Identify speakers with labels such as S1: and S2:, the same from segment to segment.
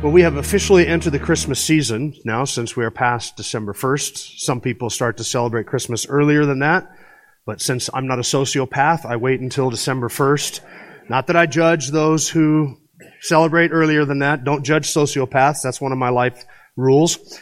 S1: Well, we have officially entered the Christmas season now since we are past December 1st. Some people start to celebrate Christmas earlier than that, but since I'm not a sociopath, I wait until December 1st. Not that I judge those who celebrate earlier than that. Don't judge sociopaths. That's one of my life rules.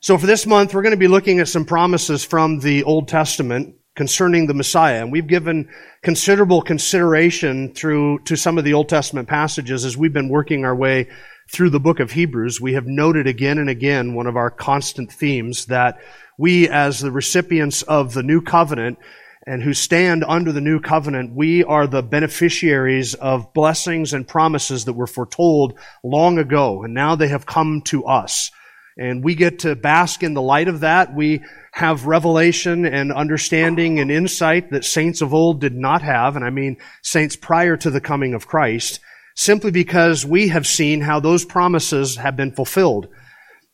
S1: So for this month, we're going to be looking at some promises from the Old Testament concerning the Messiah. And we've given considerable consideration through to some of the Old Testament passages as we've been working our way through the book of Hebrews, we have noted again and again one of our constant themes that we as the recipients of the new covenant and who stand under the new covenant, we are the beneficiaries of blessings and promises that were foretold long ago, and now they have come to us. And we get to bask in the light of that. We have revelation and understanding and insight that saints of old did not have, and I mean saints prior to the coming of Christ simply because we have seen how those promises have been fulfilled.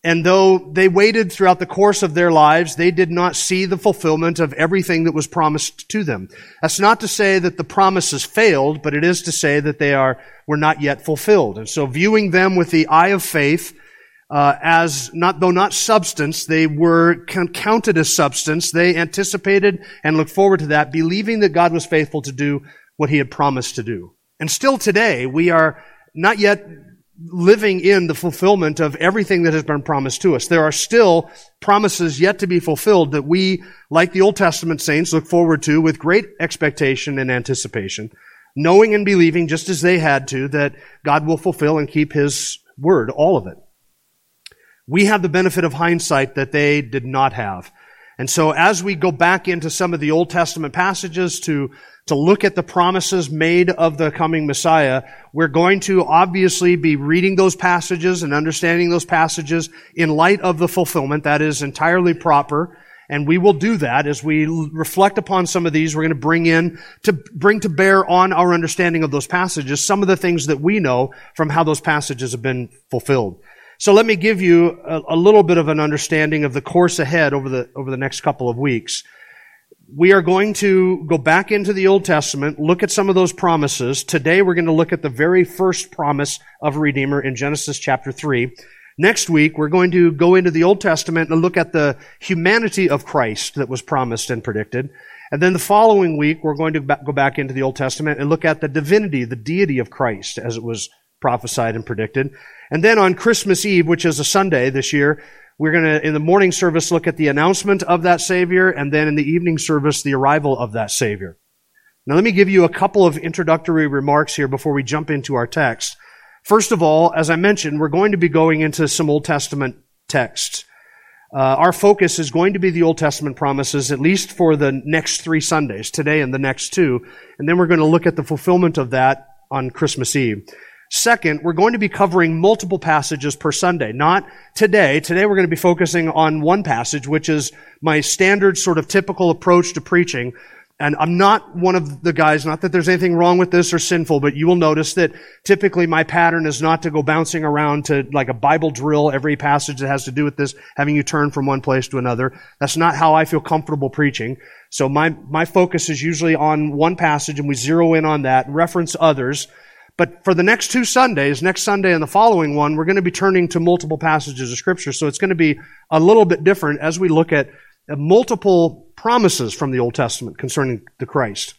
S1: And though they waited throughout the course of their lives, they did not see the fulfillment of everything that was promised to them. That's not to say that the promises failed, but it is to say that they are, were not yet fulfilled. And so viewing them with the eye of faith, uh, as not, though not substance, they were counted as substance. They anticipated and looked forward to that, believing that God was faithful to do what he had promised to do. And still today, we are not yet living in the fulfillment of everything that has been promised to us. There are still promises yet to be fulfilled that we, like the Old Testament saints, look forward to with great expectation and anticipation, knowing and believing just as they had to that God will fulfill and keep His word, all of it. We have the benefit of hindsight that they did not have. And so as we go back into some of the Old Testament passages to, to look at the promises made of the coming Messiah, we're going to obviously be reading those passages and understanding those passages in light of the fulfillment. That is entirely proper. And we will do that as we reflect upon some of these. We're going to bring in, to bring to bear on our understanding of those passages, some of the things that we know from how those passages have been fulfilled. So let me give you a, a, little bit of an understanding of the course ahead over the, over the next couple of weeks. We are going to go back into the Old Testament, look at some of those promises. Today we're going to look at the very first promise of a Redeemer in Genesis chapter 3. Next week we're going to go into the Old Testament and look at the humanity of Christ that was promised and predicted. And then the following week we're going to go back into the Old Testament and look at the divinity, the deity of Christ as it was prophesied and predicted. And then on Christmas Eve, which is a Sunday this year, we're going to, in the morning service, look at the announcement of that Savior, and then in the evening service, the arrival of that Savior. Now, let me give you a couple of introductory remarks here before we jump into our text. First of all, as I mentioned, we're going to be going into some Old Testament texts. Uh, our focus is going to be the Old Testament promises, at least for the next three Sundays, today and the next two. And then we're going to look at the fulfillment of that on Christmas Eve. Second, we're going to be covering multiple passages per Sunday. Not today. Today we're going to be focusing on one passage, which is my standard sort of typical approach to preaching. And I'm not one of the guys, not that there's anything wrong with this or sinful, but you will notice that typically my pattern is not to go bouncing around to like a Bible drill every passage that has to do with this, having you turn from one place to another. That's not how I feel comfortable preaching. So my, my focus is usually on one passage and we zero in on that, reference others, but for the next two Sundays, next Sunday and the following one, we're going to be turning to multiple passages of Scripture. So it's going to be a little bit different as we look at uh, multiple promises from the Old Testament concerning the Christ.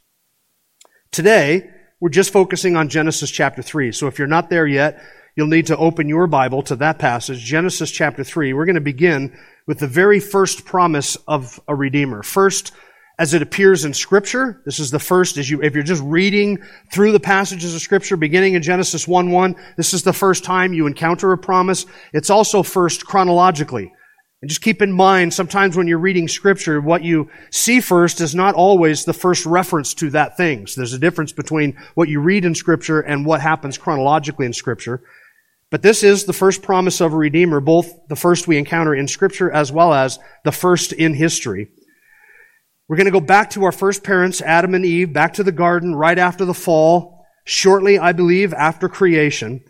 S1: Today, we're just focusing on Genesis chapter 3. So if you're not there yet, you'll need to open your Bible to that passage, Genesis chapter 3. We're going to begin with the very first promise of a Redeemer. First, as it appears in scripture. This is the first, as you, if you're just reading through the passages of scripture beginning in Genesis 1-1, this is the first time you encounter a promise. It's also first chronologically. And just keep in mind, sometimes when you're reading scripture, what you see first is not always the first reference to that thing. So there's a difference between what you read in scripture and what happens chronologically in scripture. But this is the first promise of a Redeemer, both the first we encounter in Scripture as well as the first in history. We're going to go back to our first parents, Adam and Eve, back to the garden right after the fall, shortly, I believe, after creation.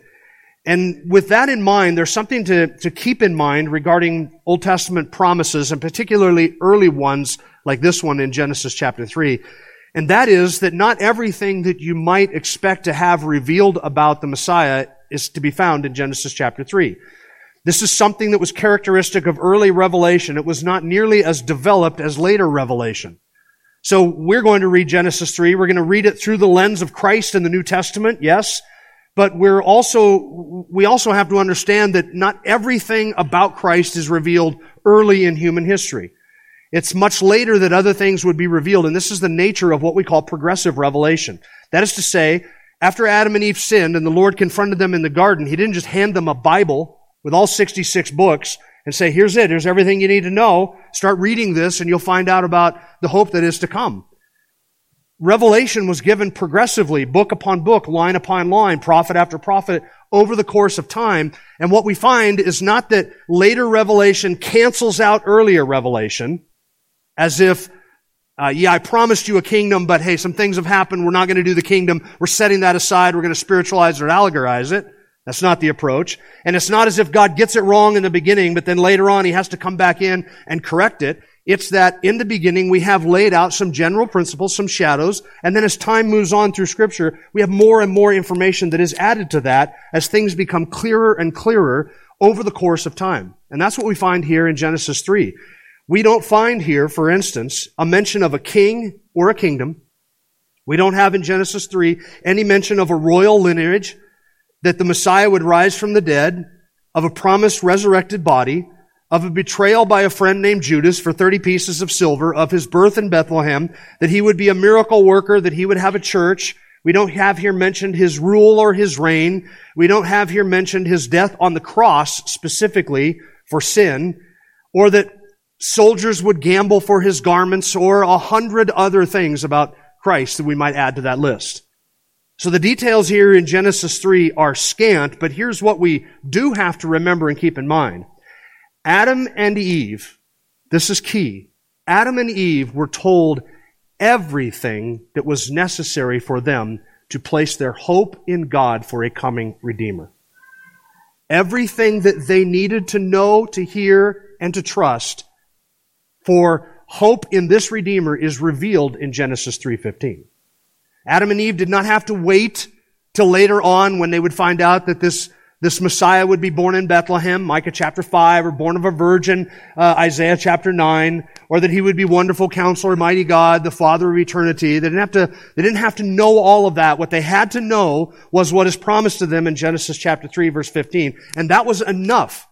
S1: And with that in mind, there's something to, to keep in mind regarding Old Testament promises, and particularly early ones like this one in Genesis chapter 3. And that is that not everything that you might expect to have revealed about the Messiah is to be found in Genesis chapter 3. This is something that was characteristic of early revelation. It was not nearly as developed as later revelation. So we're going to read Genesis 3. We're going to read it through the lens of Christ in the New Testament, yes. But we're also, we also have to understand that not everything about Christ is revealed early in human history. It's much later that other things would be revealed, and this is the nature of what we call progressive revelation. That is to say, after Adam and Eve sinned and the Lord confronted them in the garden, He didn't just hand them a Bible with all 66 books and say, here's it, here's everything you need to know. Start reading this and you'll find out about the hope that is to come. Revelation was given progressively, book upon book, line upon line, prophet after prophet, over the course of time. And what we find is not that later revelation cancels out earlier revelation, as if, uh, yeah, I promised you a kingdom, but hey, some things have happened. We're not going to do the kingdom. We're setting that aside. We're going to spiritualize or allegorize it. That's not the approach. And it's not as if God gets it wrong in the beginning, but then later on he has to come back in and correct it. It's that in the beginning we have laid out some general principles, some shadows, and then as time moves on through scripture, we have more and more information that is added to that as things become clearer and clearer over the course of time. And that's what we find here in Genesis 3. We don't find here, for instance, a mention of a king or a kingdom. We don't have in Genesis 3 any mention of a royal lineage that the Messiah would rise from the dead, of a promised resurrected body, of a betrayal by a friend named Judas for 30 pieces of silver, of his birth in Bethlehem, that he would be a miracle worker, that he would have a church. We don't have here mentioned his rule or his reign. We don't have here mentioned his death on the cross specifically for sin, or that soldiers would gamble for his garments, or a hundred other things about Christ that we might add to that list. So the details here in Genesis 3 are scant, but here's what we do have to remember and keep in mind. Adam and Eve, this is key. Adam and Eve were told everything that was necessary for them to place their hope in God for a coming Redeemer. Everything that they needed to know, to hear, and to trust for hope in this Redeemer is revealed in Genesis 3.15. Adam and Eve did not have to wait till later on when they would find out that this, this Messiah would be born in Bethlehem, Micah chapter 5, or born of a virgin, uh, Isaiah chapter 9, or that he would be wonderful counselor, mighty God, the Father of eternity. They didn't have to, they didn't have to know all of that. What they had to know was what is promised to them in Genesis chapter 3 verse 15. And that was enough.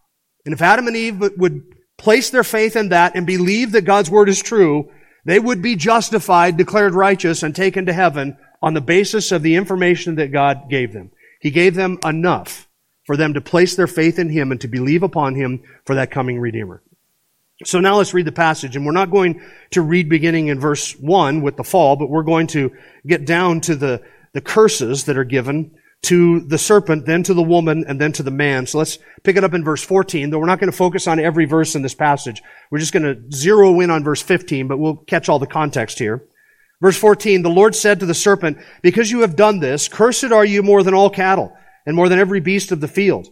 S1: And if Adam and Eve would place their faith in that and believe that God's word is true, they would be justified, declared righteous, and taken to heaven on the basis of the information that God gave them. He gave them enough for them to place their faith in Him and to believe upon Him for that coming Redeemer. So now let's read the passage, and we're not going to read beginning in verse 1 with the fall, but we're going to get down to the, the curses that are given to the serpent, then to the woman, and then to the man. So let's pick it up in verse 14, though we're not going to focus on every verse in this passage. We're just going to zero in on verse 15, but we'll catch all the context here. Verse 14, the Lord said to the serpent, because you have done this, cursed are you more than all cattle, and more than every beast of the field.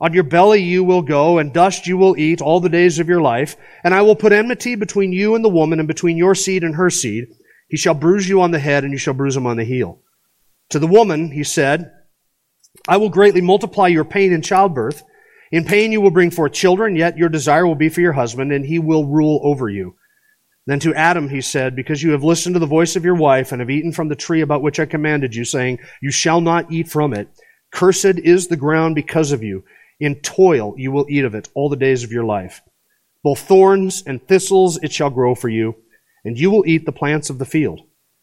S1: On your belly you will go, and dust you will eat all the days of your life, and I will put enmity between you and the woman, and between your seed and her seed. He shall bruise you on the head, and you shall bruise him on the heel. To the woman, he said, I will greatly multiply your pain in childbirth. In pain you will bring forth children, yet your desire will be for your husband, and he will rule over you. Then to Adam he said, Because you have listened to the voice of your wife, and have eaten from the tree about which I commanded you, saying, You shall not eat from it. Cursed is the ground because of you. In toil you will eat of it all the days of your life. Both thorns and thistles it shall grow for you, and you will eat the plants of the field.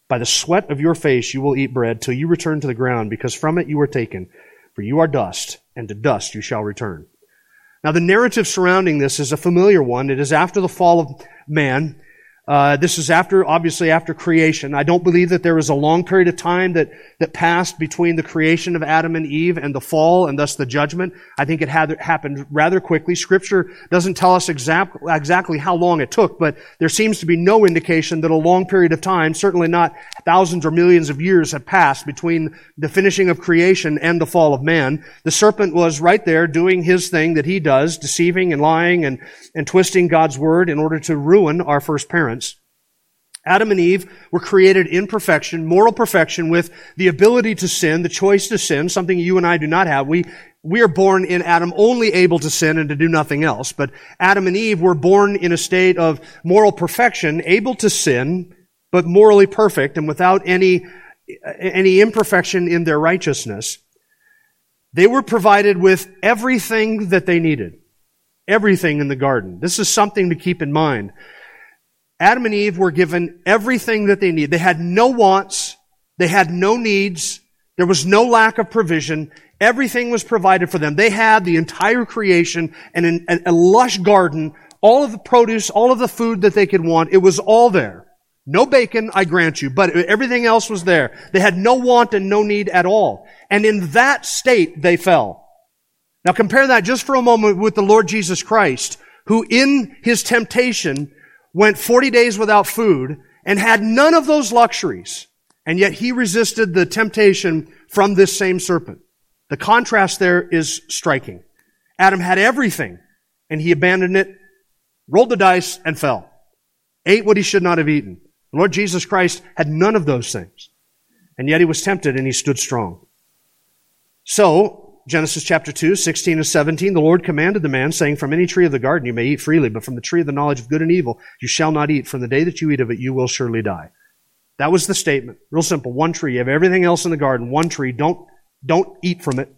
S1: By the sweat of your face you will eat bread till you return to the ground, because from it you were taken. For you are dust, and to dust you shall return. Now the narrative surrounding this is a familiar one. It is after the fall of man. Uh, this is after, obviously after creation. I don't believe that there was a long period of time that, that passed between the creation of Adam and Eve and the fall and thus the judgment. I think it had happened rather quickly. Scripture doesn't tell us exact, exactly how long it took, but there seems to be no indication that a long period of time, certainly not thousands or millions of years have passed between the finishing of creation and the fall of man. The serpent was right there doing his thing that he does, deceiving and lying and, and twisting God's word in order to ruin our first parents. Adam and Eve were created in perfection, moral perfection, with the ability to sin, the choice to sin, something you and I do not have. We, we are born in Adam only able to sin and to do nothing else. But Adam and Eve were born in a state of moral perfection, able to sin, but morally perfect and without any, any imperfection in their righteousness. They were provided with everything that they needed. Everything in the garden. This is something to keep in mind. Adam and Eve were given everything that they need. They had no wants. They had no needs. There was no lack of provision. Everything was provided for them. They had the entire creation and a lush garden, all of the produce, all of the food that they could want. It was all there. No bacon, I grant you, but everything else was there. They had no want and no need at all. And in that state, they fell. Now compare that just for a moment with the Lord Jesus Christ, who in his temptation went 40 days without food and had none of those luxuries. And yet he resisted the temptation from this same serpent. The contrast there is striking. Adam had everything and he abandoned it, rolled the dice and fell. Ate what he should not have eaten. The Lord Jesus Christ had none of those things. And yet he was tempted and he stood strong. So, Genesis chapter 2, 16 to 17, the Lord commanded the man, saying, From any tree of the garden you may eat freely, but from the tree of the knowledge of good and evil you shall not eat. From the day that you eat of it, you will surely die. That was the statement. Real simple. One tree. You have everything else in the garden. One tree. Don't, don't eat from it.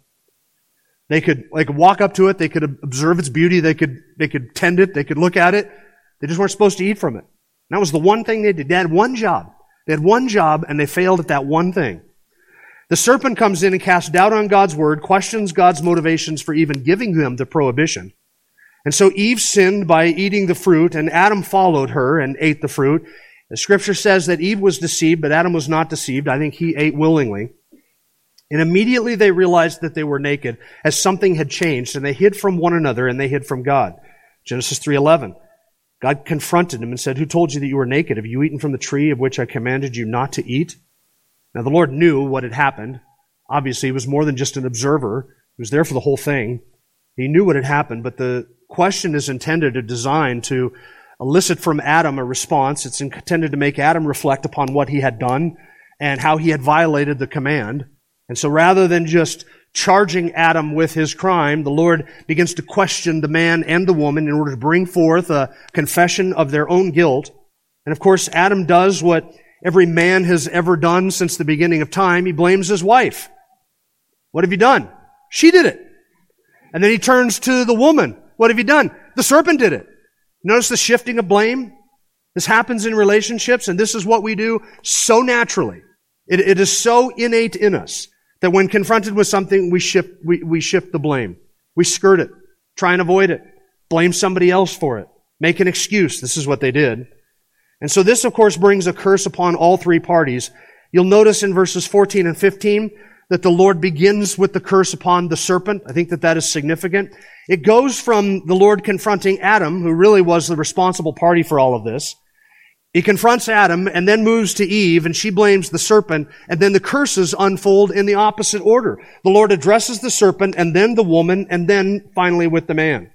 S1: They could, could walk up to it. They could observe its beauty. They could, they could tend it. They could look at it. They just weren't supposed to eat from it. And that was the one thing they did. They had one job. They had one job and they failed at that one thing. The serpent comes in and casts doubt on God's word, questions God's motivations for even giving them the prohibition. And so Eve sinned by eating the fruit, and Adam followed her and ate the fruit. The scripture says that Eve was deceived, but Adam was not deceived. I think he ate willingly. And immediately they realized that they were naked, as something had changed, and they hid from one another, and they hid from God. Genesis 3.11. God confronted him and said, Who told you that you were naked? Have you eaten from the tree of which I commanded you not to eat? Now, the Lord knew what had happened. Obviously, he was more than just an observer. He was there for the whole thing. He knew what had happened, but the question is intended or designed to elicit from Adam a response. It's intended to make Adam reflect upon what he had done and how he had violated the command. And so rather than just charging Adam with his crime, the Lord begins to question the man and the woman in order to bring forth a confession of their own guilt. And of course, Adam does what every man has ever done since the beginning of time. He blames his wife. What have you done? She did it. And then he turns to the woman. What have you done? The serpent did it. Notice the shifting of blame? This happens in relationships, and this is what we do so naturally. it, it is so innate in us that when confronted with something, we shift, we, we shift the blame. We skirt it, try and avoid it, blame somebody else for it, make an excuse. This is what they did. And so this, of course, brings a curse upon all three parties. You'll notice in verses 14 and 15 that the Lord begins with the curse upon the serpent. I think that that is significant. It goes from the Lord confronting Adam, who really was the responsible party for all of this. He confronts Adam and then moves to Eve and she blames the serpent and then the curses unfold in the opposite order. The Lord addresses the serpent and then the woman and then finally with the man.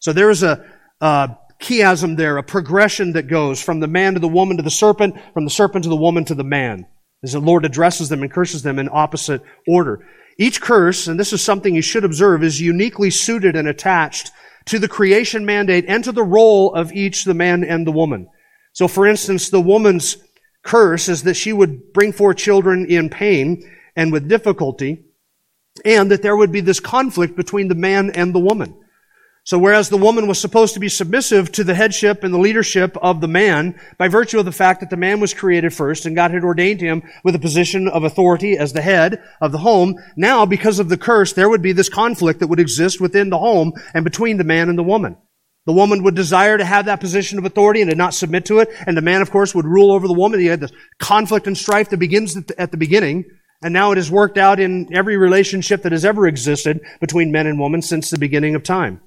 S1: So there is a, uh, chiasm there, a progression that goes from the man to the woman to the serpent, from the serpent to the woman to the man, as the Lord addresses them and curses them in opposite order. Each curse, and this is something you should observe, is uniquely suited and attached to the creation mandate and to the role of each, the man and the woman. So for instance, the woman's curse is that she would bring forth children in pain and with difficulty, and that there would be this conflict between the man and the woman. So whereas the woman was supposed to be submissive to the headship and the leadership of the man, by virtue of the fact that the man was created first and God had ordained him with a position of authority as the head of the home, now because of the curse, there would be this conflict that would exist within the home and between the man and the woman. The woman would desire to have that position of authority and to not submit to it. And the man, of course, would rule over the woman. He had this conflict and strife that begins at the beginning. And now it has worked out in every relationship that has ever existed between men and women since the beginning of time.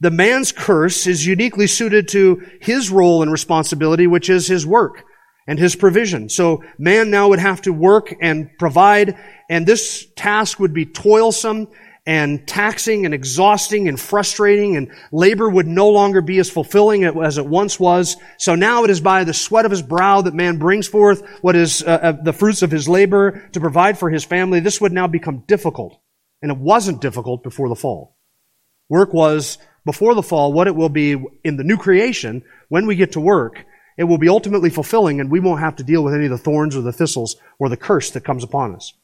S1: The man's curse is uniquely suited to his role and responsibility, which is his work and his provision. So man now would have to work and provide, and this task would be toilsome and taxing and exhausting and frustrating, and labor would no longer be as fulfilling as it once was. So now it is by the sweat of his brow that man brings forth what is uh, uh, the fruits of his labor to provide for his family. This would now become difficult. And it wasn't difficult before the fall. Work was, before the fall, what it will be in the new creation when we get to work it will be ultimately fulfilling and we won't have to deal with any of the thorns or the thistles or the curse that comes upon us.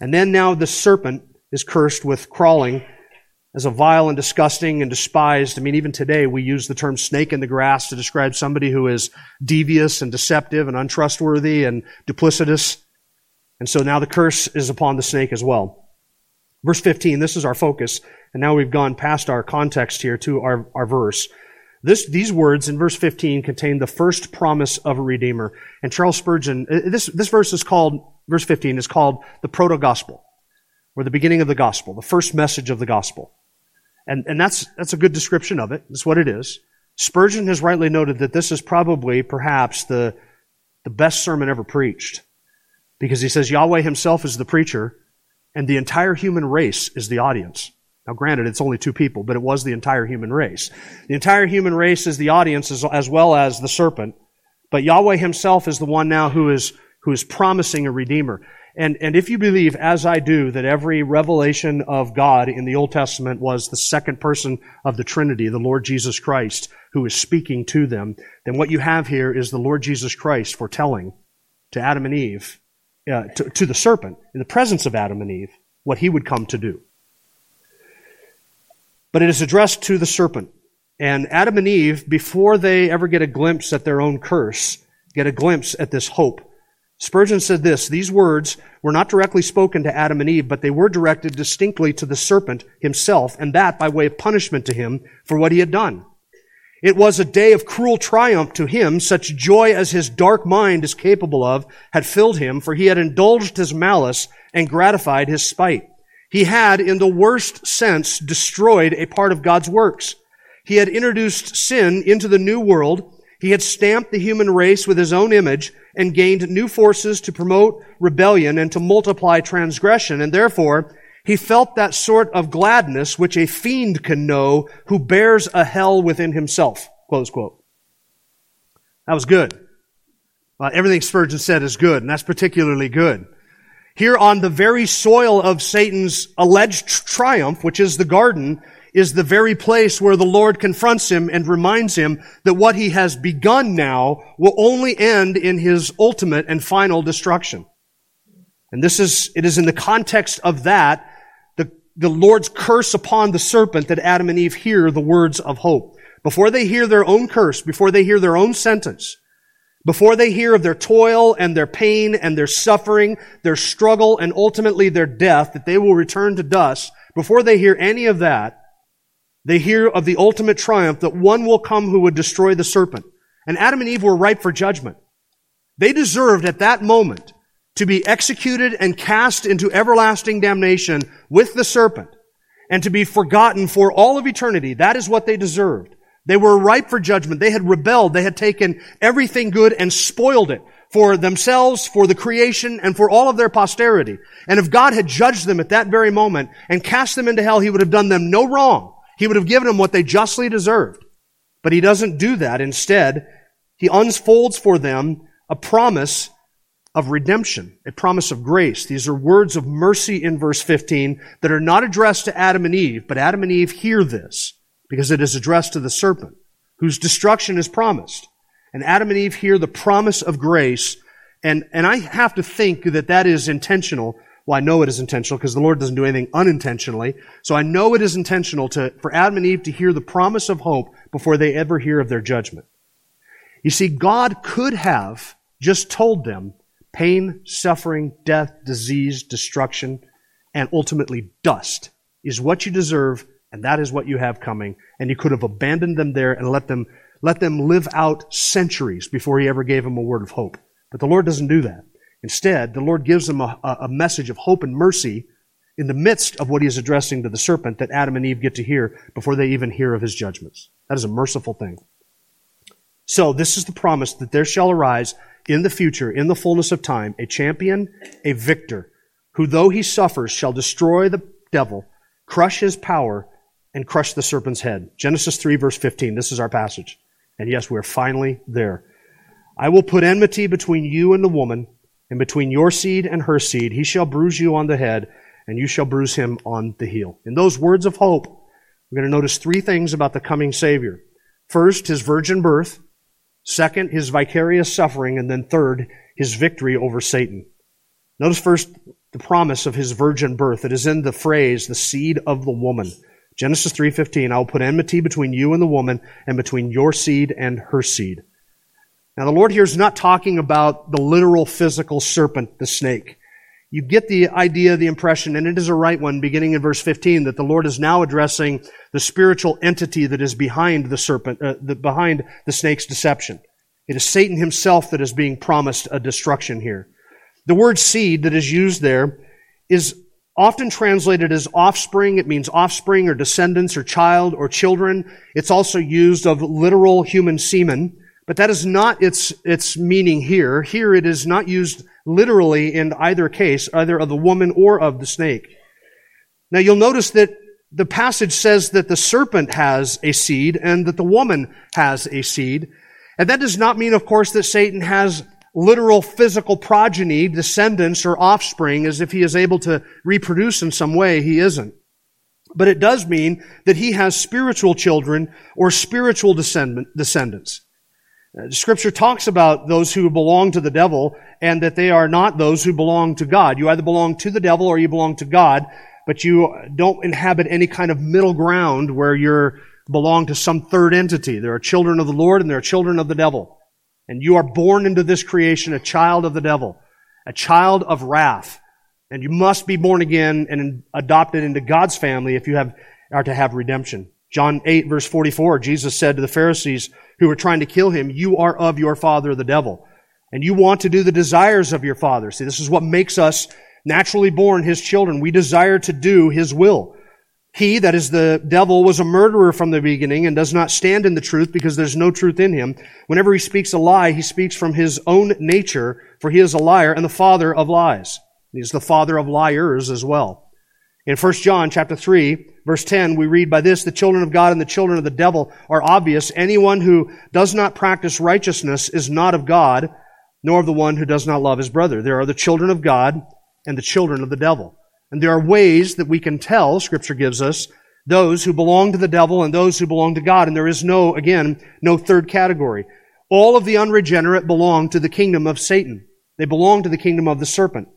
S1: And then now the serpent is cursed with crawling as a vile and disgusting and despised. I mean, even today we use the term snake in the grass to describe somebody who is devious and deceptive and untrustworthy and duplicitous. And so now the curse is upon the snake as well. Verse 15, this is our focus. And now we've gone past our context here to our, our verse. This, these words in verse 15 contain the first promise of a Redeemer. And Charles Spurgeon, uh, this, this verse is called, verse 15 is called the proto-gospel, or the beginning of the gospel, the first message of the gospel. And, and that's, that's a good description of it. That's what it is. Spurgeon has rightly noted that this is probably, perhaps, the, the best sermon ever preached. Because he says Yahweh himself is the preacher, and the entire human race is the audience. Now, granted, it's only two people, but it was the entire human race. The entire human race is the audience as, as well as the serpent. But Yahweh himself is the one now who is, who is promising a redeemer. And, and if you believe, as I do, that every revelation of God in the Old Testament was the second person of the Trinity, the Lord Jesus Christ, who is speaking to them, then what you have here is the Lord Jesus Christ foretelling to Adam and Eve, uh, to, to the serpent, in the presence of Adam and Eve, what he would come to do. But it is addressed to the serpent. And Adam and Eve, before they ever get a glimpse at their own curse, get a glimpse at this hope. Spurgeon said this, these words were not directly spoken to Adam and Eve, but they were directed distinctly to the serpent himself, and that by way of punishment to him for what he had done. It was a day of cruel triumph to him, such joy as his dark mind is capable of had filled him, for he had indulged his malice and gratified his spite. He had, in the worst sense, destroyed a part of God's works. He had introduced sin into the new world. He had stamped the human race with his own image and gained new forces to promote rebellion and to multiply transgression. And therefore, he felt that sort of gladness which a fiend can know who bears a hell within himself. Close quote. That was good. Uh, everything Spurgeon said is good, and that's particularly good. Here on the very soil of Satan's alleged triumph, which is the garden, is the very place where the Lord confronts him and reminds him that what he has begun now will only end in his ultimate and final destruction. And this is, it is in the context of that, the, the Lord's curse upon the serpent that Adam and Eve hear the words of hope. Before they hear their own curse, before they hear their own sentence, before they hear of their toil and their pain and their suffering, their struggle, and ultimately their death, that they will return to dust, before they hear any of that, they hear of the ultimate triumph that one will come who would destroy the serpent. And Adam and Eve were ripe for judgment. They deserved at that moment to be executed and cast into everlasting damnation with the serpent and to be forgotten for all of eternity. That is what they deserved. They were ripe for judgment. They had rebelled. They had taken everything good and spoiled it for themselves, for the creation, and for all of their posterity. And if God had judged them at that very moment and cast them into hell, He would have done them no wrong. He would have given them what they justly deserved. But He doesn't do that. Instead, He unfolds for them a promise of redemption, a promise of grace. These are words of mercy in verse 15 that are not addressed to Adam and Eve, but Adam and Eve hear this because it is addressed to the serpent, whose destruction is promised. And Adam and Eve hear the promise of grace, and, and I have to think that that is intentional. Well, I know it is intentional because the Lord doesn't do anything unintentionally. So I know it is intentional to, for Adam and Eve to hear the promise of hope before they ever hear of their judgment. You see, God could have just told them pain, suffering, death, disease, destruction, and ultimately dust is what you deserve And that is what you have coming. And you could have abandoned them there and let them, let them live out centuries before he ever gave them a word of hope. But the Lord doesn't do that. Instead, the Lord gives them a, a message of hope and mercy in the midst of what he is addressing to the serpent that Adam and Eve get to hear before they even hear of his judgments. That is a merciful thing. So this is the promise that there shall arise in the future, in the fullness of time, a champion, a victor, who though he suffers shall destroy the devil, crush his power, and crush the serpent's head. Genesis 3 verse 15. This is our passage. And yes, we're finally there. I will put enmity between you and the woman, and between your seed and her seed. He shall bruise you on the head, and you shall bruise him on the heel. In those words of hope, we're going to notice three things about the coming Savior. First, his virgin birth. Second, his vicarious suffering. And then third, his victory over Satan. Notice first the promise of his virgin birth. It is in the phrase, the seed of the woman. Genesis 3.15, I will put enmity between you and the woman, and between your seed and her seed. Now the Lord here is not talking about the literal physical serpent, the snake. You get the idea, the impression, and it is a right one, beginning in verse 15, that the Lord is now addressing the spiritual entity that is behind the serpent, uh, the, behind the snake's deception. It is Satan himself that is being promised a destruction here. The word seed that is used there is often translated as offspring. It means offspring or descendants or child or children. It's also used of literal human semen, but that is not its, its meaning here. Here it is not used literally in either case, either of the woman or of the snake. Now you'll notice that the passage says that the serpent has a seed and that the woman has a seed. And that does not mean, of course, that Satan has literal physical progeny, descendants, or offspring as if he is able to reproduce in some way. He isn't. But it does mean that he has spiritual children or spiritual descendants. Uh, scripture talks about those who belong to the devil and that they are not those who belong to God. You either belong to the devil or you belong to God, but you don't inhabit any kind of middle ground where you belong to some third entity. There are children of the Lord and there are children of the devil. And you are born into this creation a child of the devil, a child of wrath. And you must be born again and adopted into God's family if you have, are to have redemption. John 8 verse 44, Jesus said to the Pharisees who were trying to kill him, you are of your father the devil. And you want to do the desires of your father. See, this is what makes us naturally born his children. We desire to do his will. He, that is the devil, was a murderer from the beginning and does not stand in the truth because there's no truth in him. Whenever he speaks a lie, he speaks from his own nature, for he is a liar and the father of lies. He is the father of liars as well. In 1 John chapter 3, verse 10, we read by this, the children of God and the children of the devil are obvious. Anyone who does not practice righteousness is not of God, nor of the one who does not love his brother. There are the children of God and the children of the devil. And there are ways that we can tell, Scripture gives us, those who belong to the devil and those who belong to God. And there is no, again, no third category. All of the unregenerate belong to the kingdom of Satan. They belong to the kingdom of the serpent.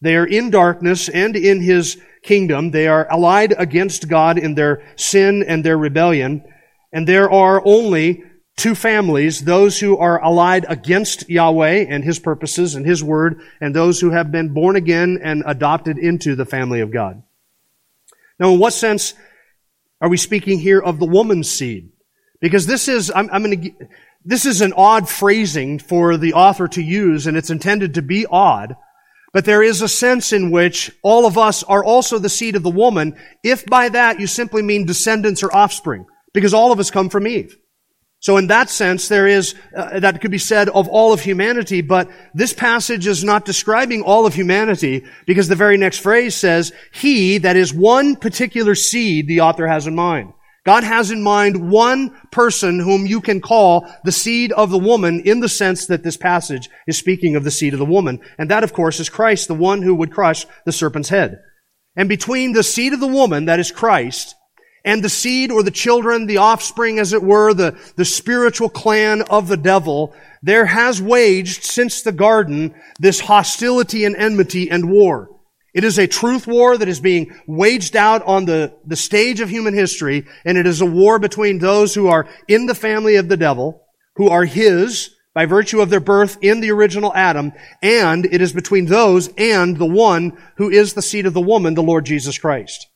S1: They are in darkness and in his kingdom. They are allied against God in their sin and their rebellion. And there are only two families, those who are allied against Yahweh and His purposes and His word, and those who have been born again and adopted into the family of God. Now, in what sense are we speaking here of the woman's seed? Because this is, I'm, I'm going to, this is an odd phrasing for the author to use, and it's intended to be odd. But there is a sense in which all of us are also the seed of the woman, if by that you simply mean descendants or offspring, because all of us come from Eve. So in that sense, there is, uh, that could be said of all of humanity, but this passage is not describing all of humanity because the very next phrase says, he, that is one particular seed the author has in mind. God has in mind one person whom you can call the seed of the woman in the sense that this passage is speaking of the seed of the woman. And that, of course, is Christ, the one who would crush the serpent's head. And between the seed of the woman, that is Christ, and the seed or the children, the offspring, as it were, the, the spiritual clan of the devil, there has waged since the garden this hostility and enmity and war. It is a truth war that is being waged out on the, the stage of human history, and it is a war between those who are in the family of the devil, who are his, by virtue of their birth in the original Adam, and it is between those and the one who is the seed of the woman, the Lord Jesus Christ.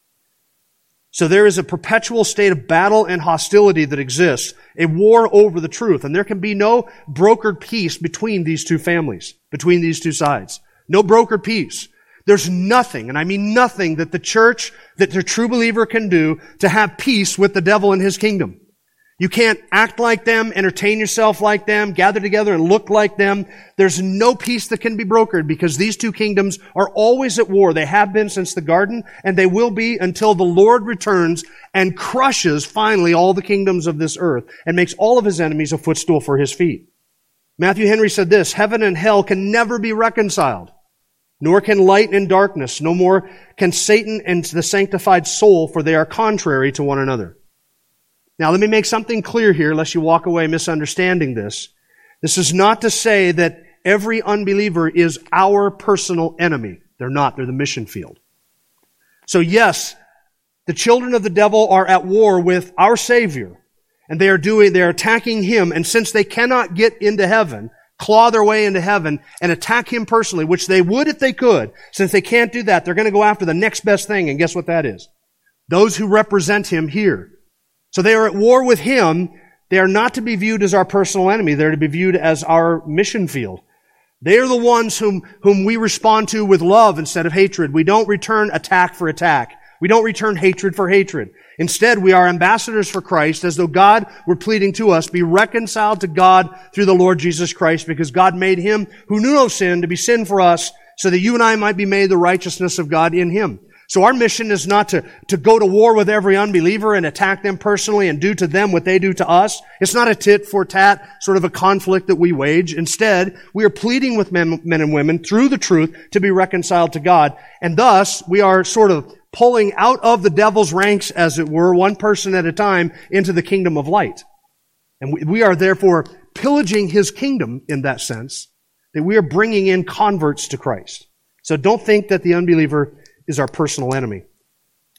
S1: So there is a perpetual state of battle and hostility that exists, a war over the truth, and there can be no brokered peace between these two families, between these two sides. No brokered peace. There's nothing, and I mean nothing, that the church, that the true believer can do to have peace with the devil and his kingdom. You can't act like them, entertain yourself like them, gather together and look like them. There's no peace that can be brokered because these two kingdoms are always at war. They have been since the garden and they will be until the Lord returns and crushes finally all the kingdoms of this earth and makes all of his enemies a footstool for his feet. Matthew Henry said this, heaven and hell can never be reconciled, nor can light and darkness, no more can Satan and the sanctified soul, for they are contrary to one another. Now, let me make something clear here, lest you walk away misunderstanding this. This is not to say that every unbeliever is our personal enemy. They're not. They're the mission field. So yes, the children of the devil are at war with our Savior, and they are doing, they're attacking Him, and since they cannot get into heaven, claw their way into heaven and attack Him personally, which they would if they could, since they can't do that, they're going to go after the next best thing, and guess what that is? Those who represent Him here. So they are at war with him. They are not to be viewed as our personal enemy. They're to be viewed as our mission field. They are the ones whom, whom we respond to with love instead of hatred. We don't return attack for attack. We don't return hatred for hatred. Instead, we are ambassadors for Christ as though God were pleading to us, be reconciled to God through the Lord Jesus Christ because God made him who knew no sin to be sin for us so that you and I might be made the righteousness of God in him. So our mission is not to, to go to war with every unbeliever and attack them personally and do to them what they do to us. It's not a tit for tat sort of a conflict that we wage. Instead, we are pleading with men, men and women through the truth to be reconciled to God. And thus, we are sort of pulling out of the devil's ranks, as it were, one person at a time into the kingdom of light. And we, we are therefore pillaging his kingdom in that sense, that we are bringing in converts to Christ. So don't think that the unbeliever is our personal enemy.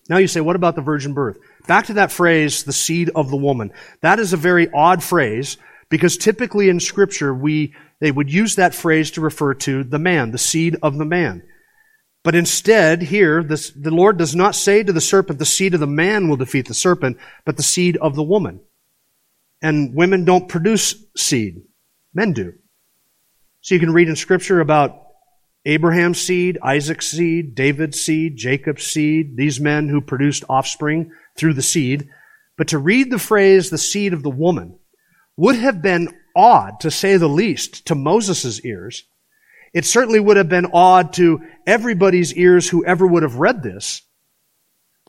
S1: Now you say, what about the virgin birth? Back to that phrase, the seed of the woman. That is a very odd phrase because typically in scripture we, they would use that phrase to refer to the man, the seed of the man. But instead, here, this, the Lord does not say to the serpent, the seed of the man will defeat the serpent, but the seed of the woman. And women don't produce seed. Men do. So you can read in scripture about Abraham's seed, Isaac's seed, David's seed, Jacob's seed, these men who produced offspring through the seed. But to read the phrase, the seed of the woman, would have been odd, to say the least, to Moses' ears. It certainly would have been odd to everybody's ears who ever would have read this.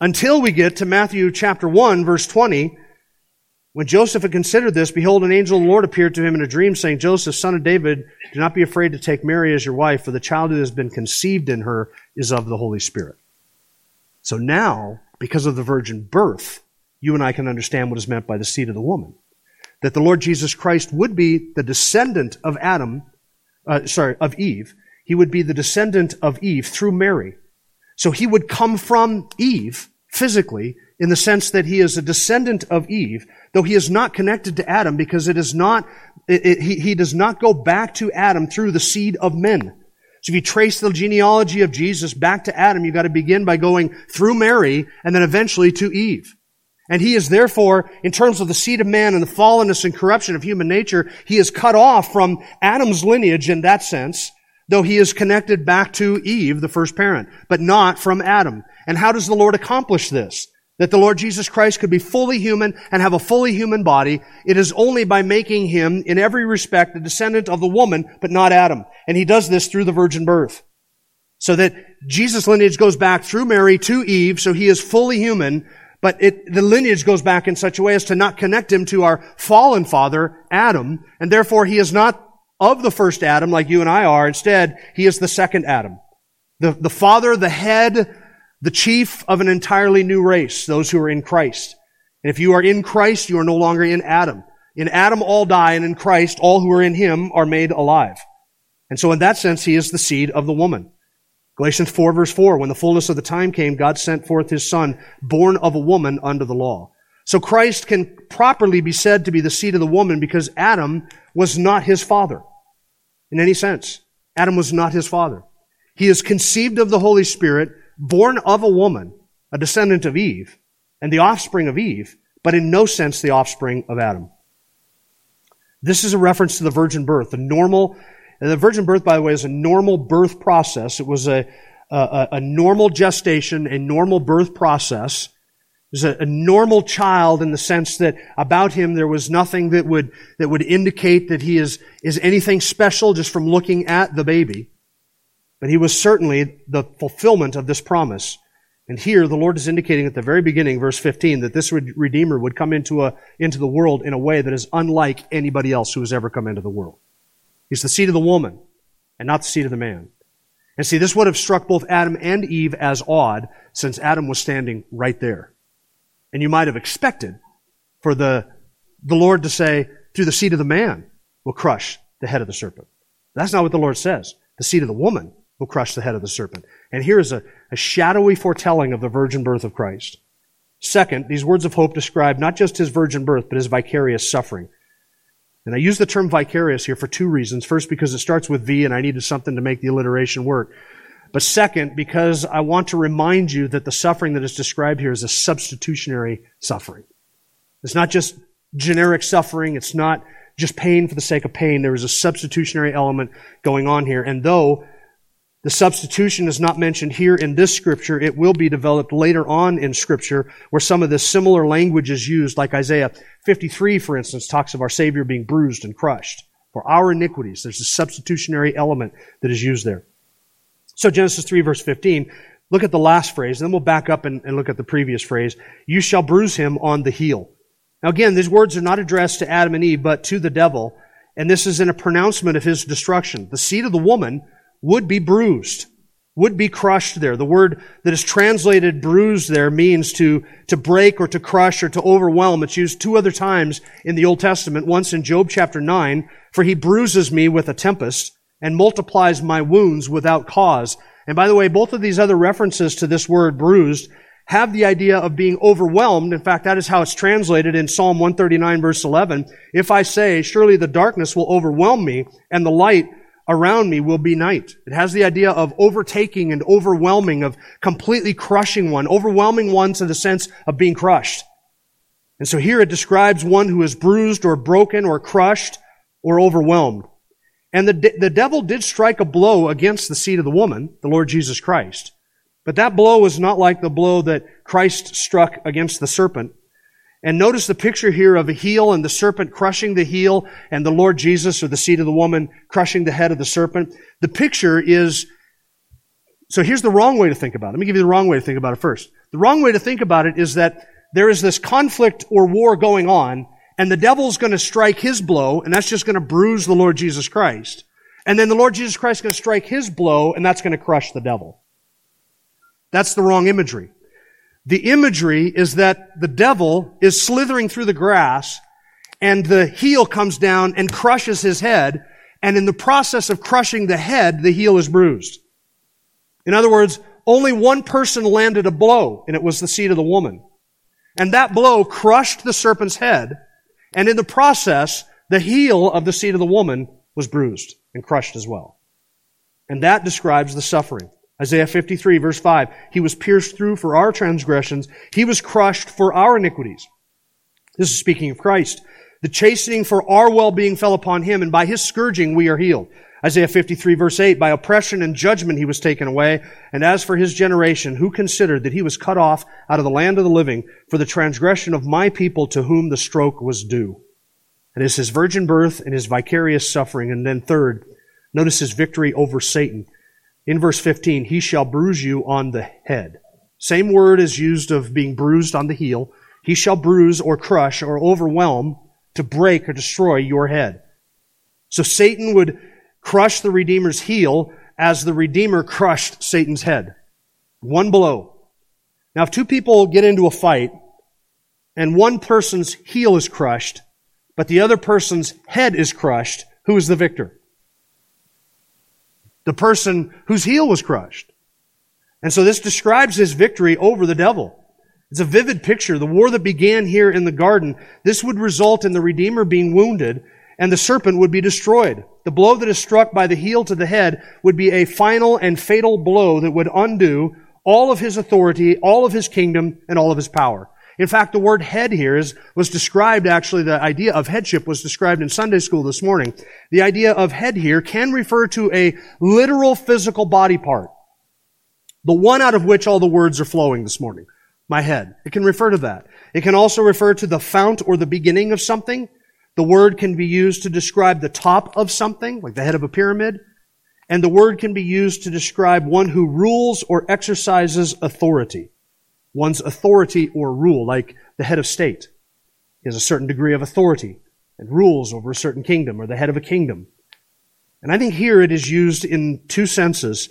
S1: Until we get to Matthew chapter 1, verse 20, when Joseph had considered this, behold, an angel of the Lord appeared to him in a dream, saying, Joseph, son of David, do not be afraid to take Mary as your wife, for the child who has been conceived in her is of the Holy Spirit. So now, because of the virgin birth, you and I can understand what is meant by the seed of the woman. That the Lord Jesus Christ would be the descendant of Adam, uh, sorry, of Eve. He would be the descendant of Eve through Mary. So he would come from Eve physically in the sense that he is a descendant of Eve, though he is not connected to Adam because it is not, it, it, he, he does not go back to Adam through the seed of men. So if you trace the genealogy of Jesus back to Adam, you've got to begin by going through Mary and then eventually to Eve. And he is therefore, in terms of the seed of man and the fallenness and corruption of human nature, he is cut off from Adam's lineage in that sense, though he is connected back to Eve, the first parent, but not from Adam. And how does the Lord accomplish this? That the Lord Jesus Christ could be fully human and have a fully human body, it is only by making him, in every respect, a descendant of the woman, but not Adam. And he does this through the virgin birth. So that Jesus' lineage goes back through Mary to Eve, so he is fully human, but it, the lineage goes back in such a way as to not connect him to our fallen father, Adam, and therefore he is not of the first Adam like you and I are. Instead, he is the second Adam. The, the father, the head, the chief of an entirely new race, those who are in Christ. And if you are in Christ, you are no longer in Adam. In Adam all die, and in Christ all who are in him are made alive. And so in that sense, he is the seed of the woman. Galatians 4 verse 4, when the fullness of the time came, God sent forth his son, born of a woman under the law. So Christ can properly be said to be the seed of the woman because Adam was not his father. In any sense. Adam was not his father. He is conceived of the Holy Spirit, born of a woman, a descendant of Eve, and the offspring of Eve, but in no sense the offspring of Adam. This is a reference to the virgin birth, the normal, and the virgin birth, by the way, is a normal birth process. It was a, a, a normal gestation, a normal birth process. It was a, a normal child in the sense that about him there was nothing that would, that would indicate that he is, is anything special just from looking at the baby. But he was certainly the fulfillment of this promise. And here, the Lord is indicating at the very beginning, verse 15, that this Redeemer would come into, a, into the world in a way that is unlike anybody else who has ever come into the world. He's the seed of the woman, and not the seed of the man. And see, this would have struck both Adam and Eve as odd, since Adam was standing right there. And you might have expected for the, the Lord to say, through the seed of the man will crush the head of the serpent. That's not what the Lord says. The seed of the woman will crush the head of the serpent. And here is a, a shadowy foretelling of the virgin birth of Christ. Second, these words of hope describe not just his virgin birth, but his vicarious suffering. And I use the term vicarious here for two reasons. First, because it starts with V and I needed something to make the alliteration work. But second, because I want to remind you that the suffering that is described here is a substitutionary suffering. It's not just generic suffering. It's not just pain for the sake of pain. There is a substitutionary element going on here. And though the substitution is not mentioned here in this scripture. It will be developed later on in scripture where some of this similar language is used, like Isaiah 53, for instance, talks of our Savior being bruised and crushed. For our iniquities, there's a substitutionary element that is used there. So Genesis 3 verse 15, look at the last phrase, and then we'll back up and, and look at the previous phrase. You shall bruise him on the heel. Now again, these words are not addressed to Adam and Eve, but to the devil, and this is in a pronouncement of his destruction. The seed of the woman would be bruised, would be crushed there. The word that is translated bruised there means to, to break or to crush or to overwhelm. It's used two other times in the Old Testament. Once in Job chapter 9, for he bruises me with a tempest and multiplies my wounds without cause. And by the way, both of these other references to this word bruised have the idea of being overwhelmed. In fact, that is how it's translated in Psalm 139 verse 11. If I say, surely the darkness will overwhelm me and the light around me will be night. It has the idea of overtaking and overwhelming, of completely crushing one, overwhelming one to the sense of being crushed. And so here it describes one who is bruised or broken or crushed or overwhelmed. And the, the devil did strike a blow against the seed of the woman, the Lord Jesus Christ. But that blow was not like the blow that Christ struck against the serpent. And notice the picture here of a heel and the serpent crushing the heel and the Lord Jesus or the seed of the woman crushing the head of the serpent. The picture is, so here's the wrong way to think about it. Let me give you the wrong way to think about it first. The wrong way to think about it is that there is this conflict or war going on and the devil's going to strike his blow and that's just going to bruise the Lord Jesus Christ. And then the Lord Jesus Christ is going to strike his blow and that's going to crush the devil. That's the wrong imagery. The imagery is that the devil is slithering through the grass and the heel comes down and crushes his head. And in the process of crushing the head, the heel is bruised. In other words, only one person landed a blow and it was the seed of the woman. And that blow crushed the serpent's head. And in the process, the heel of the seed of the woman was bruised and crushed as well. And that describes the suffering. Isaiah 53 verse 5. He was pierced through for our transgressions. He was crushed for our iniquities. This is speaking of Christ. The chastening for our well-being fell upon him, and by his scourging we are healed. Isaiah 53 verse 8, by oppression and judgment he was taken away, and as for his generation, who considered that he was cut off out of the land of the living for the transgression of my people to whom the stroke was due. It is his virgin birth and his vicarious suffering, and then third, notice his victory over Satan in verse 15, he shall bruise you on the head. Same word is used of being bruised on the heel. He shall bruise or crush or overwhelm to break or destroy your head. So Satan would crush the Redeemer's heel as the Redeemer crushed Satan's head. One blow. Now, if two people get into a fight and one person's heel is crushed, but the other person's head is crushed, who is the victor? The person whose heel was crushed. And so this describes his victory over the devil. It's a vivid picture. The war that began here in the garden, this would result in the Redeemer being wounded and the serpent would be destroyed. The blow that is struck by the heel to the head would be a final and fatal blow that would undo all of his authority, all of his kingdom, and all of his power. In fact, the word head here is, was described actually, the idea of headship was described in Sunday school this morning. The idea of head here can refer to a literal physical body part. The one out of which all the words are flowing this morning. My head. It can refer to that. It can also refer to the fount or the beginning of something. The word can be used to describe the top of something, like the head of a pyramid. And the word can be used to describe one who rules or exercises authority. One's authority or rule, like the head of state. He has a certain degree of authority and rules over a certain kingdom or the head of a kingdom. And I think here it is used in two senses.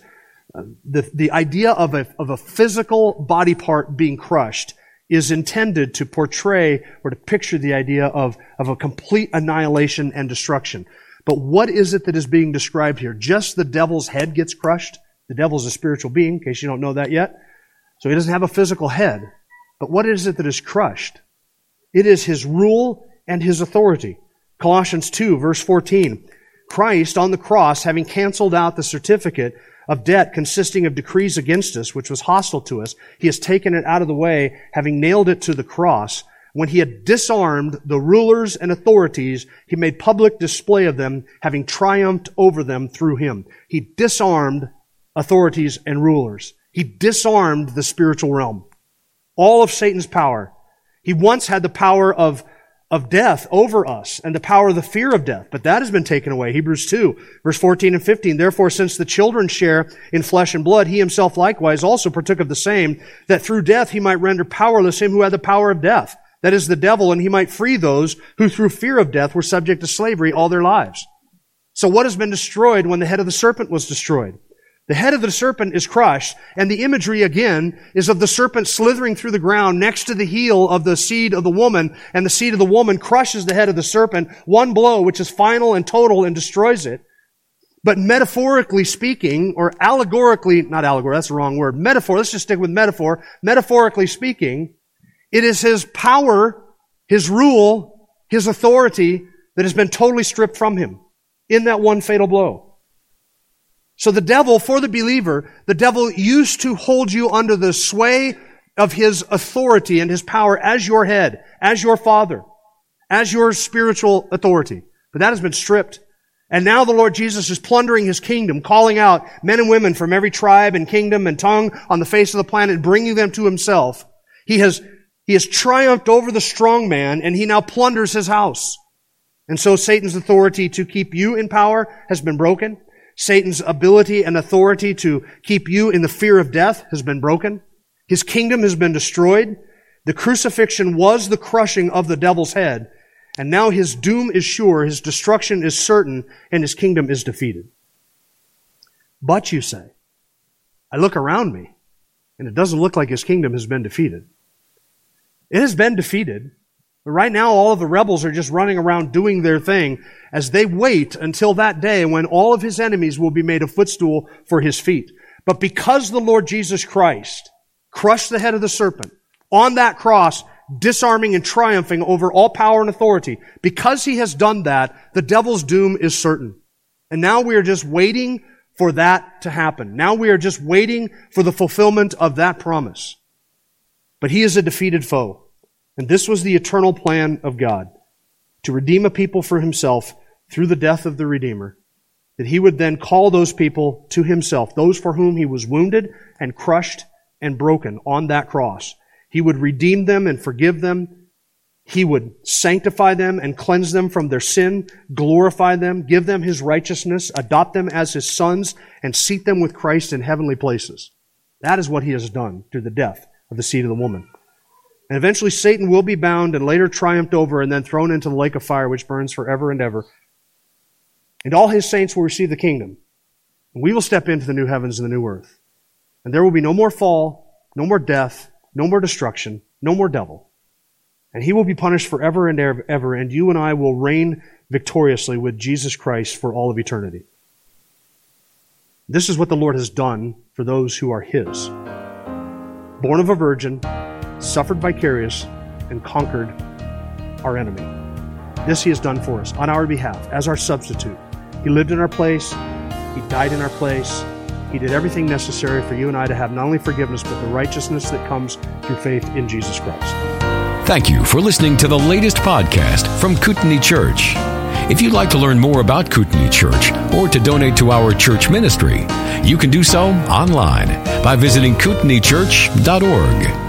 S1: Uh, the, the idea of a, of a physical body part being crushed is intended to portray or to picture the idea of, of a complete annihilation and destruction. But what is it that is being described here? Just the devil's head gets crushed. The devil's a spiritual being, in case you don't know that yet. So he doesn't have a physical head. But what is it that is crushed? It is his rule and his authority. Colossians 2 verse 14. Christ on the cross, having canceled out the certificate of debt consisting of decrees against us, which was hostile to us, he has taken it out of the way, having nailed it to the cross. When he had disarmed the rulers and authorities, he made public display of them, having triumphed over them through him. He disarmed authorities and rulers. He disarmed the spiritual realm. All of Satan's power. He once had the power of, of death over us and the power of the fear of death, but that has been taken away. Hebrews 2, verse 14 and 15. Therefore, since the children share in flesh and blood, he himself likewise also partook of the same, that through death he might render powerless him who had the power of death that is the devil, and he might free those who through fear of death were subject to slavery all their lives. So what has been destroyed when the head of the serpent was destroyed? The head of the serpent is crushed, and the imagery again is of the serpent slithering through the ground next to the heel of the seed of the woman, and the seed of the woman crushes the head of the serpent, one blow, which is final and total and destroys it. But metaphorically speaking, or allegorically, not allegory, that's the wrong word, metaphor, let's just stick with metaphor, metaphorically speaking, it is his power, his rule, his authority that has been totally stripped from him in that one fatal blow. So the devil, for the believer, the devil used to hold you under the sway of his authority and his power as your head, as your father, as your spiritual authority. But that has been stripped. And now the Lord Jesus is plundering his kingdom, calling out men and women from every tribe and kingdom and tongue on the face of the planet, bringing them to himself. He has he has triumphed over the strong man and he now plunders his house. And so Satan's authority to keep you in power has been broken. Satan's ability and authority to keep you in the fear of death has been broken. His kingdom has been destroyed. The crucifixion was the crushing of the devil's head. And now his doom is sure, his destruction is certain, and his kingdom is defeated. But you say, I look around me, and it doesn't look like his kingdom has been defeated. It has been defeated. But right now, all of the rebels are just running around doing their thing as they wait until that day when all of his enemies will be made a footstool for his feet. But because the Lord Jesus Christ crushed the head of the serpent on that cross, disarming and triumphing over all power and authority, because he has done that, the devil's doom is certain. And now we are just waiting for that to happen. Now we are just waiting for the fulfillment of that promise. But he is a defeated foe. And this was the eternal plan of God to redeem a people for himself through the death of the Redeemer. That he would then call those people to himself, those for whom he was wounded and crushed and broken on that cross. He would redeem them and forgive them. He would sanctify them and cleanse them from their sin, glorify them, give them his righteousness, adopt them as his sons, and seat them with Christ in heavenly places. That is what he has done through the death of the seed of the woman. And eventually Satan will be bound and later triumphed over and then thrown into the lake of fire which burns forever and ever. And all his saints will receive the kingdom. And we will step into the new heavens and the new earth. And there will be no more fall, no more death, no more destruction, no more devil. And he will be punished forever and ever, and you and I will reign victoriously with Jesus Christ for all of eternity. This is what the Lord has done for those who are his born of a virgin, suffered vicarious, and conquered our enemy. This he has done for us on our behalf as our substitute. He lived in our place, he died in our place, he did everything necessary for you and I to have not only forgiveness, but the righteousness that comes through faith in Jesus Christ.
S2: Thank you for listening to the latest podcast from Kootenai Church. If you'd like to learn more about Kootenai Church or to donate to our church ministry, you can do so online by visiting kootenaichurch.org.